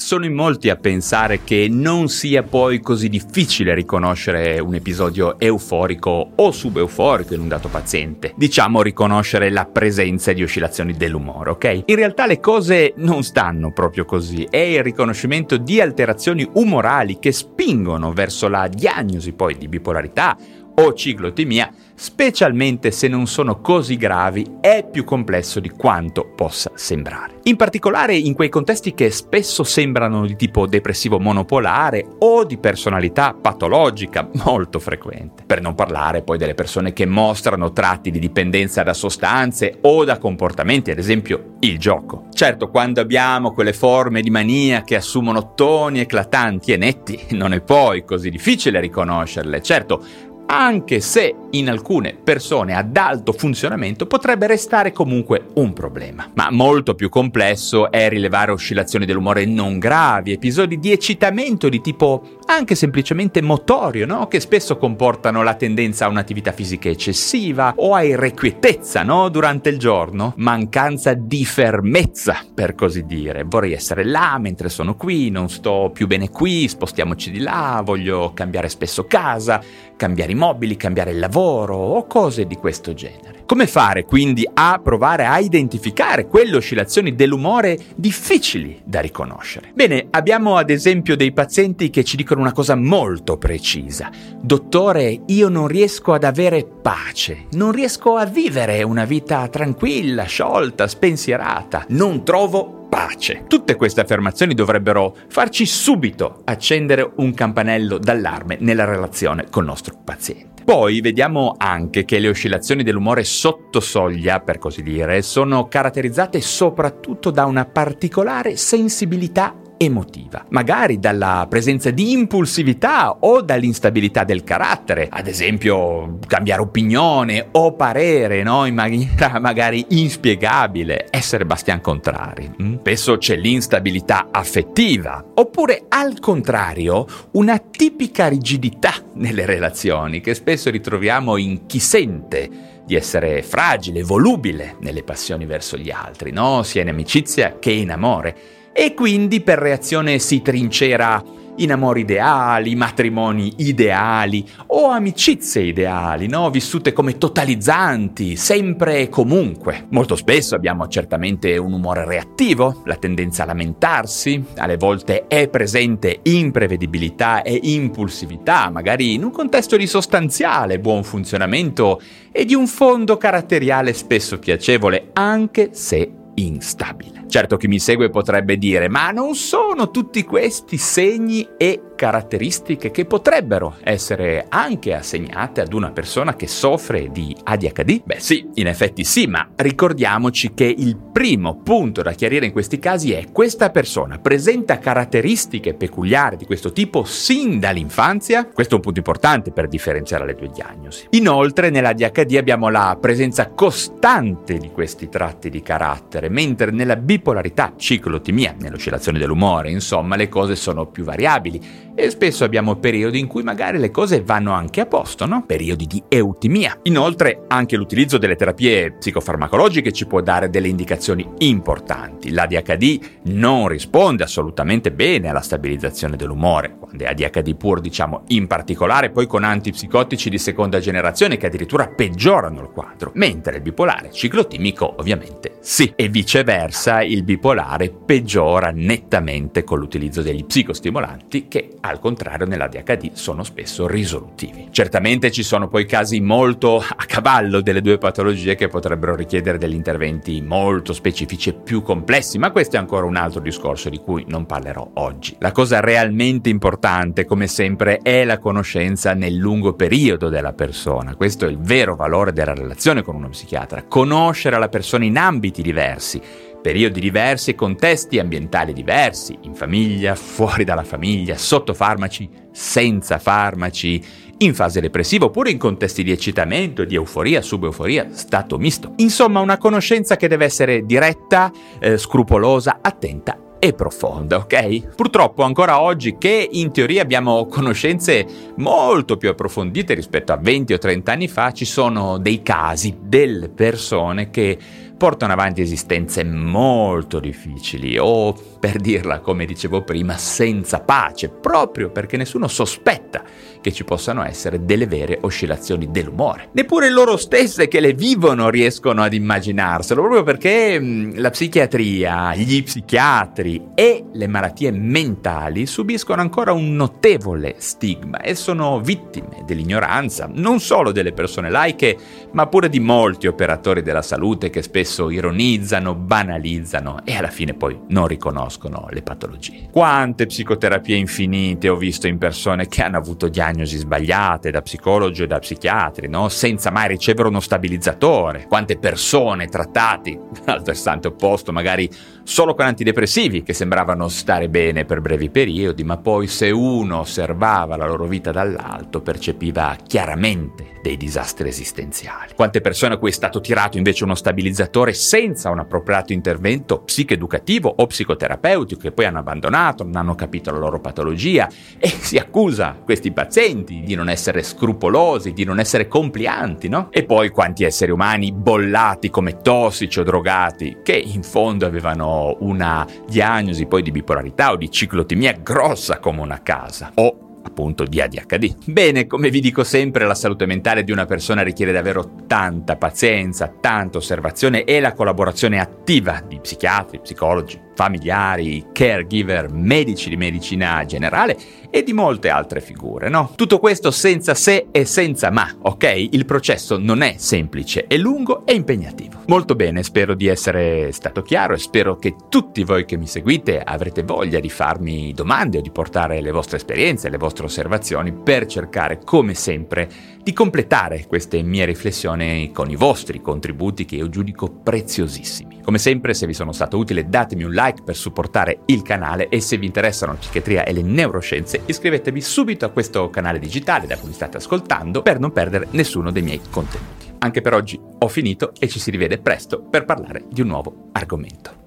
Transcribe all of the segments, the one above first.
Sono in molti a pensare che non sia poi così difficile riconoscere un episodio euforico o subeuforico in un dato paziente. Diciamo riconoscere la presenza di oscillazioni dell'umore, ok? In realtà le cose non stanno proprio così. È il riconoscimento di alterazioni umorali che spingono verso la diagnosi poi di bipolarità o ciclotimia, specialmente se non sono così gravi, è più complesso di quanto possa sembrare. In particolare in quei contesti che spesso sembrano di tipo depressivo monopolare o di personalità patologica molto frequente. Per non parlare poi delle persone che mostrano tratti di dipendenza da sostanze o da comportamenti, ad esempio il gioco. Certo, quando abbiamo quelle forme di mania che assumono toni eclatanti e netti, non è poi così difficile riconoscerle. Certo, anche se in alcune persone ad alto funzionamento potrebbe restare comunque un problema. Ma molto più complesso è rilevare oscillazioni dell'umore non gravi, episodi di eccitamento di tipo anche semplicemente motorio, no? che spesso comportano la tendenza a un'attività fisica eccessiva o a irrequietezza no? durante il giorno, mancanza di fermezza, per così dire. Vorrei essere là mentre sono qui, non sto più bene qui, spostiamoci di là, voglio cambiare spesso casa, cambiare i mobili, cambiare il lavoro o cose di questo genere. Come fare quindi a provare a identificare quelle oscillazioni dell'umore difficili da riconoscere? Bene, abbiamo ad esempio dei pazienti che ci dicono una cosa molto precisa. Dottore, io non riesco ad avere pace, non riesco a vivere una vita tranquilla, sciolta, spensierata, non trovo pace. Tutte queste affermazioni dovrebbero farci subito accendere un campanello d'allarme nella relazione col nostro paziente. Poi vediamo anche che le oscillazioni dell'umore sotto soglia, per così dire, sono caratterizzate soprattutto da una particolare sensibilità emotiva, magari dalla presenza di impulsività o dall'instabilità del carattere, ad esempio cambiare opinione o parere no? in maniera magari inspiegabile, essere bastian contrari. Mm? Spesso c'è l'instabilità affettiva, oppure al contrario una tipica rigidità nelle relazioni che spesso ritroviamo in chi sente di essere fragile, volubile nelle passioni verso gli altri, no? sia in amicizia che in amore e quindi per reazione si trincera in amori ideali, matrimoni ideali o amicizie ideali, no? vissute come totalizzanti, sempre e comunque. Molto spesso abbiamo certamente un umore reattivo, la tendenza a lamentarsi, alle volte è presente imprevedibilità e impulsività, magari in un contesto di sostanziale buon funzionamento e di un fondo caratteriale spesso piacevole, anche se instabile. Certo chi mi segue potrebbe dire, ma non sono tutti questi segni e caratteristiche che potrebbero essere anche assegnate ad una persona che soffre di ADHD? Beh sì, in effetti sì, ma ricordiamoci che il primo punto da chiarire in questi casi è questa persona presenta caratteristiche peculiari di questo tipo sin dall'infanzia? Questo è un punto importante per differenziare le due diagnosi. Inoltre nell'ADHD abbiamo la presenza costante di questi tratti di carattere, mentre nella bipolarità, ciclotimia, nell'oscillazione dell'umore, insomma, le cose sono più variabili e spesso abbiamo periodi in cui magari le cose vanno anche a posto, no? Periodi di eutimia. Inoltre anche l'utilizzo delle terapie psicofarmacologiche ci può dare delle indicazioni importanti. L'ADHD non risponde assolutamente bene alla stabilizzazione dell'umore, quando è ADHD pur diciamo in particolare, poi con antipsicotici di seconda generazione che addirittura peggiorano il quadro, mentre il bipolare ciclotimico ovviamente sì, e viceversa il bipolare peggiora nettamente con l'utilizzo degli psicostimolanti che al contrario nell'ADHD sono spesso risolutivi. Certamente ci sono poi casi molto a cavallo delle due patologie che potrebbero richiedere degli interventi molto specifici e più complessi, ma questo è ancora un altro discorso di cui non parlerò oggi. La cosa realmente importante, come sempre, è la conoscenza nel lungo periodo della persona. Questo è il vero valore della relazione con uno psichiatra, conoscere la persona in ambiti diversi periodi diversi e contesti ambientali diversi, in famiglia, fuori dalla famiglia, sotto farmaci, senza farmaci, in fase depressiva oppure in contesti di eccitamento, di euforia, subeuforia, stato misto. Insomma, una conoscenza che deve essere diretta, eh, scrupolosa, attenta e profonda, ok? Purtroppo ancora oggi che in teoria abbiamo conoscenze molto più approfondite rispetto a 20 o 30 anni fa, ci sono dei casi, delle persone che portano avanti esistenze molto difficili o, per dirla come dicevo prima, senza pace, proprio perché nessuno sospetta che ci possano essere delle vere oscillazioni dell'umore. Neppure loro stesse che le vivono riescono ad immaginarselo, proprio perché mh, la psichiatria, gli psichiatri e le malattie mentali subiscono ancora un notevole stigma e sono vittime dell'ignoranza, non solo delle persone laiche, ma pure di molti operatori della salute che spesso spesso ironizzano, banalizzano e alla fine poi non riconoscono le patologie. Quante psicoterapie infinite ho visto in persone che hanno avuto diagnosi sbagliate da psicologi e da psichiatri, no? senza mai ricevere uno stabilizzatore. Quante persone trattati dal versante opposto, magari solo con antidepressivi che sembravano stare bene per brevi periodi, ma poi se uno osservava la loro vita dall'alto percepiva chiaramente dei disastri esistenziali. Quante persone a cui è stato tirato invece uno stabilizzatore senza un appropriato intervento psicoeducativo o psicoterapeutico che poi hanno abbandonato, non hanno capito la loro patologia e si accusa questi pazienti di non essere scrupolosi, di non essere complianti, no? E poi quanti esseri umani bollati come tossici o drogati che in fondo avevano una diagnosi poi di bipolarità o di ciclotimia grossa come una casa o appunto di ADHD. Bene, come vi dico sempre, la salute mentale di una persona richiede davvero tanta pazienza, tanta osservazione e la collaborazione attiva di psichiatri, psicologi, familiari, caregiver, medici di medicina generale e di molte altre figure, no? Tutto questo senza se e senza ma, ok? Il processo non è semplice, è lungo e impegnativo. Molto bene, spero di essere stato chiaro e spero che tutti voi che mi seguite avrete voglia di farmi domande o di portare le vostre esperienze, le vostre osservazioni per cercare, come sempre, di completare queste mie riflessioni con i vostri contributi che io giudico preziosissimi. Come sempre, se vi sono stato utile, datemi un like per supportare il canale e se vi interessano la psichiatria e le neuroscienze, iscrivetevi subito a questo canale digitale da cui mi state ascoltando per non perdere nessuno dei miei contenuti. Anche per oggi ho finito e ci si rivede presto per parlare di un nuovo argomento.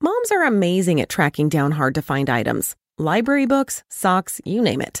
Moms are amazing at tracking down hard to find items. Library books, socks, you name it.